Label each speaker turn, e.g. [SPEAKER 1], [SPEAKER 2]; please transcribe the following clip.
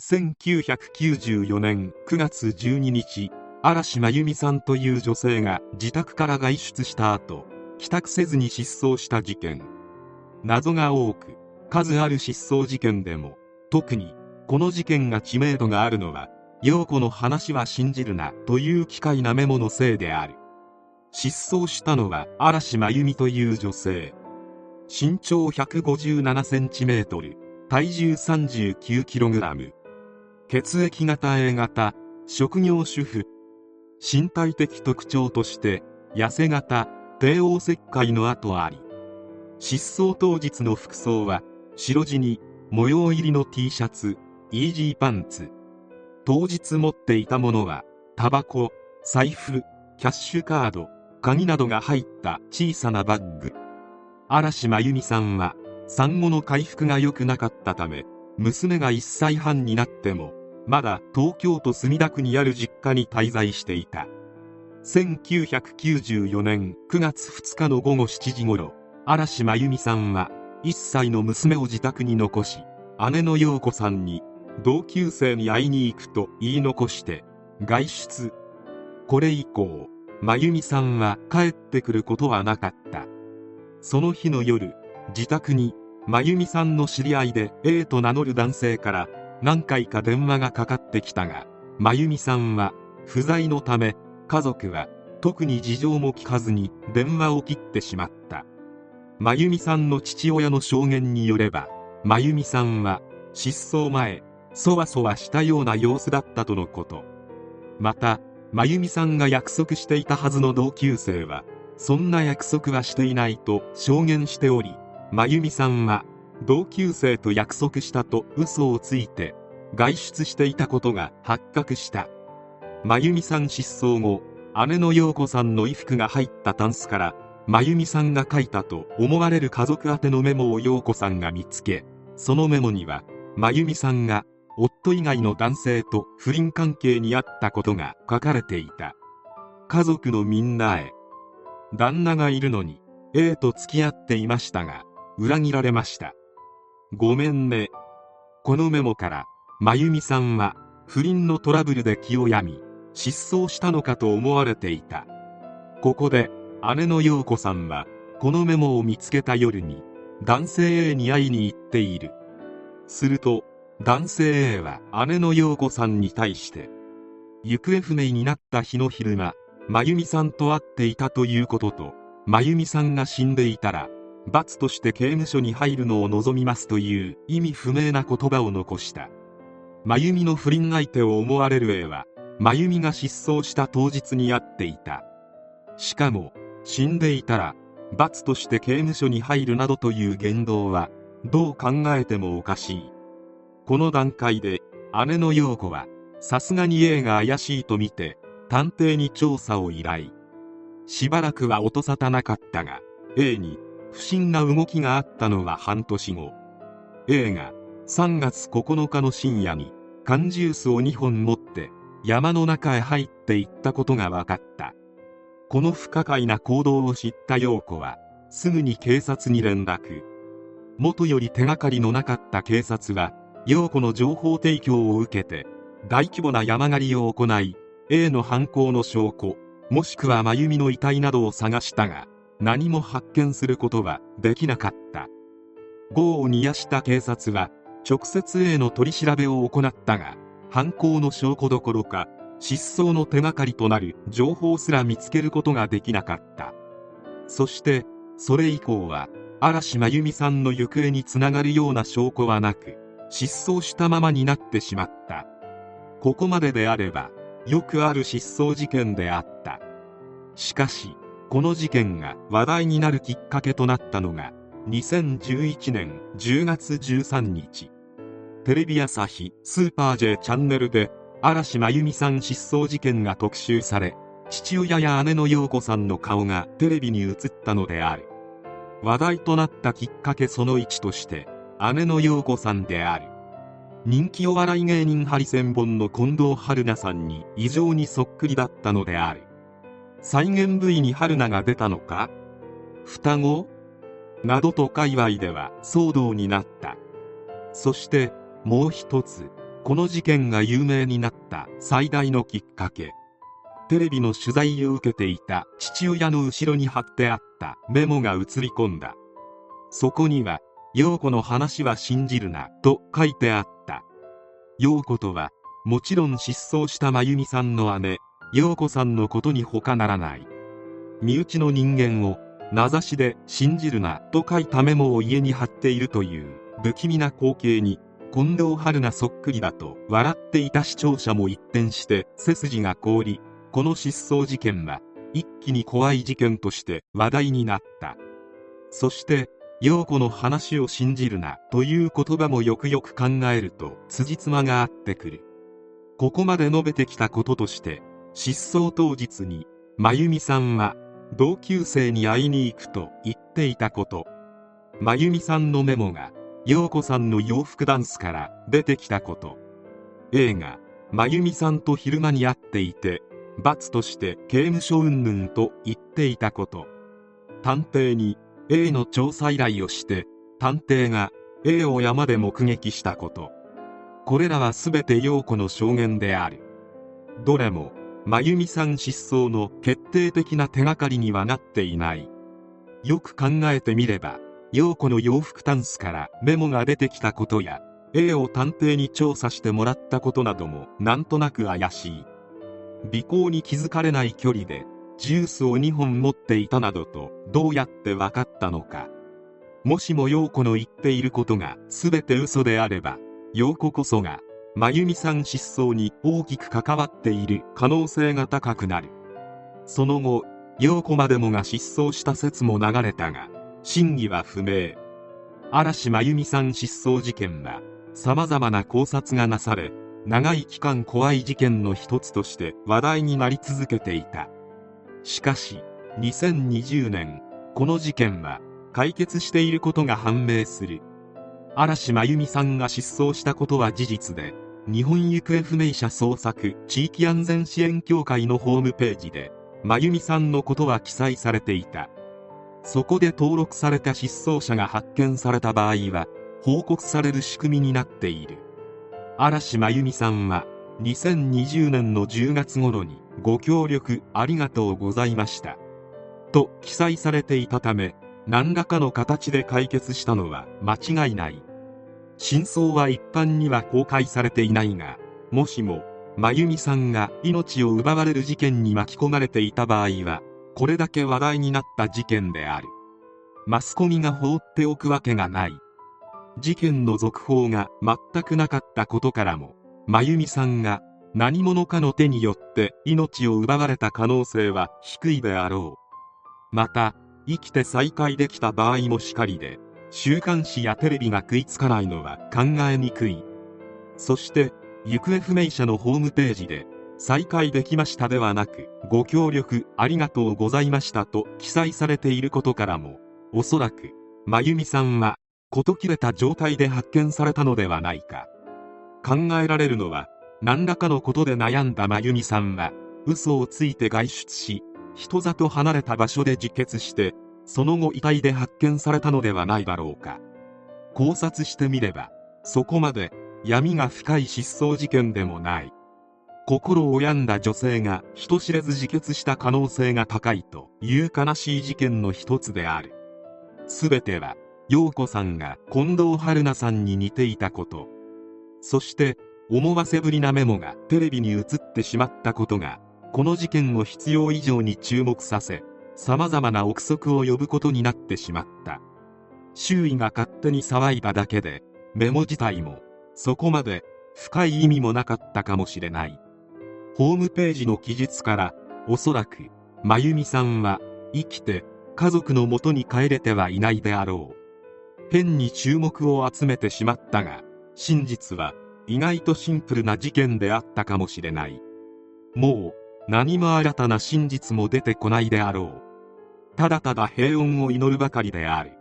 [SPEAKER 1] 1994年9月12日嵐真由美さんという女性が自宅から外出した後帰宅せずに失踪した事件。謎が多く数ある失踪事件でも特にこの事件が知名度があるのは陽子の話は信じるなという機械なメモのせいである。失踪したのは嵐真由美という女性。身長157センチメートル体重39キログラム。血液型 A 型職業主婦。身体的特徴として痩せ型帝王切開の跡あり。失踪当日の服装は白地に模様入りの T シャツイージーパンツ。当日持っていたものはタバコ財布キャッシュカード鍵などが入った小さなバッグ。嵐真由美さんは産後の回復が良くなかったため娘が1歳半になってもまだ東京都墨田区にある実家に滞在していた。1994年9月2日の午後7時ごろ嵐真由美さんは1歳の娘を自宅に残し姉の陽子さんに同級生に会いに行くと言い残して外出。これ以降真由美さんは帰ってくることはなかった。その日の夜自宅に真由美さんの知り合いで A と名乗る男性から何回か電話がかかってきたが真由美さんは不在のため家族は特に事情も聞かずに電話を切ってしまった。真由美さんの父親の証言によれば真由美さんは失踪前そわそわしたような様子だったとのこと。また真由美さんが約束していたはずの同級生はそんな約束はしていないと証言しており真由美さんは同級生と約束したと嘘をついて外出していたことが発覚した。真由美さん失踪後姉の陽子さんの衣服が入ったタンスから真由美さんが書いたと思われる家族宛てのメモを陽子さんが見つけそのメモには真由美さんが夫以外の男性と不倫関係にあったことが書かれていた。家族のみんなへ旦那がいるのに A と付き合っていましたが裏切られました。ごめんね。このメモから、真由美さんは不倫のトラブルで気を病み、失踪したのかと思われていた。ここで、姉の陽子さんは、このメモを見つけた夜に、男性 A に会いに行っている。すると、男性 A は姉の陽子さんに対して、行方不明になった日の昼間、真由美さんと会っていたということと、真由美さんが死んでいたら、罰として刑務所に入るのを望みますという意味不明な言葉を残した。真由美の不倫相手を思われる A は真由美が失踪した当日に会っていた。しかも死んでいたら罰として刑務所に入るなどという言動はどう考えてもおかしい。この段階で姉の陽子はさすがに A が怪しいと見て探偵に調査を依頼。しばらくは音沙汰なかったが A に不審な動きがあったのは半年後。映画3月9日の深夜に缶ジュースを2本持って山の中へ入っていったことが分かった。この不可解な行動を知った陽子はすぐに警察に連絡。元より手がかりのなかった警察は陽子の情報提供を受けて大規模な山狩りを行い A の犯行の証拠もしくは真由美の遺体などを探したが何も発見することはできなかった。業を煮やした警察は直接 A の取り調べを行ったが犯行の証拠どころか失踪の手がかりとなる情報すら見つけることができなかった。そしてそれ以降は嵐真由美さんの行方につながるような証拠はなく失踪したままになってしまった。ここまでであればよくある失踪事件であった。しかしこの事件が話題になるきっかけとなったのが2011年10月13日。テレビ朝日スーパー J チャンネルで嵐真由美さん失踪事件が特集され父親や姉の陽子さんの顔がテレビに映ったのである。話題となったきっかけその1として姉の陽子さんである。人気お笑い芸人ハリセンボンの近藤春菜さんに異常にそっくりだったのである。再現部位に春菜が出たのか？双子？などと界隈では騒動になった。そしてもう一つこの事件が有名になった最大のきっかけ。テレビの取材を受けていた父親の後ろに貼ってあったメモが映り込んだ。そこには陽子の話は信じるなと書いてあった。陽子とはもちろん失踪した真由美さんの姉。陽子さんのことに他ならない。身内の人間を名指しで信じるなと書いたメモを家に貼っているという不気味な光景に近藤春菜そっくりだと笑っていた視聴者も一転して背筋が凍りこの失踪事件は一気に怖い事件として話題になった。そして陽子の話を信じるなという言葉もよくよく考えると辻褄が合ってくる。ここまで述べてきたこととして失踪当日に真由美さんは同級生に会いに行くと言っていたこと。真由美さんのメモが陽子さんの洋服ダンスから出てきたこと。映画真由美さんと昼間に会っていて罰として刑務所云々と言っていたこと。探偵に A の調査依頼をして探偵が A を山で目撃したこと。これらは全て陽子の証言である。どれも真由美さん失踪の決定的な手がかりにはなっていない。よく考えてみれば陽子の洋服タンスからメモが出てきたことや A を探偵に調査してもらったことなどもなんとなく怪しい。尾行に気づかれない距離でジュースを2本持っていたなどとどうやって分かったのか。もしも陽子の言っていることが全て嘘であれば陽子こそが真由美さん失踪に大きく関わっている可能性が高くなる。その後陽子までもが失踪した説も流れたが真偽は不明。嵐真由美さん失踪事件は様々な考察がなされ長い期間怖い事件の一つとして話題になり続けていた。しかし2020年この事件は解決していることが判明する。嵐真由美さんが失踪したことは事実で日本行方不明者捜索地域安全支援協会のホームページで真由美さんのことは記載されていた。そこで登録された失踪者が発見された場合は報告される仕組みになっている。嵐真由美さんは2020年の10月頃にご協力ありがとうございました。と記載されていたため何らかの形で解決したのは間違いない。真相は一般には公開されていないがもしも真由美さんが命を奪われる事件に巻き込まれていた場合はこれだけ話題になった事件である。マスコミが放っておくわけがない。事件の続報が全くなかったことからも真由美さんが何者かの手によって命を奪われた可能性は低いであろう。また生きて再会できた場合もしかりで週刊誌やテレビが食いつかないのは考えにくい。そして行方不明者のホームページで再開できましたではなくご協力ありがとうございましたと記載されていることからもおそらく真由美さんは事切れた状態で発見されたのではないか。考えられるのは何らかのことで悩んだ真由美さんは嘘をついて外出し人里離れた場所で自決してその後遺体で発見されたのではないだろうか。考察してみればそこまで闇が深い失踪事件でもない。心を病んだ女性が人知れず自決した可能性が高いという悲しい事件の一つである。全ては陽子さんが近藤春菜さんに似ていたこと。そして思わせぶりなメモがテレビに映ってしまったことがこの事件を必要以上に注目させ様々な憶測を呼ぶことになってしまった。周囲が勝手に騒いだだけでメモ自体もそこまで深い意味もなかったかもしれない。ホームページの記述からおそらく真由美さんは生きて家族のもとに帰れてはいないであろう。変に注目を集めてしまったが真実は意外とシンプルな事件であったかもしれない。もう何も新たな真実も出てこないであろう。ただただ平穏を祈るばかりである。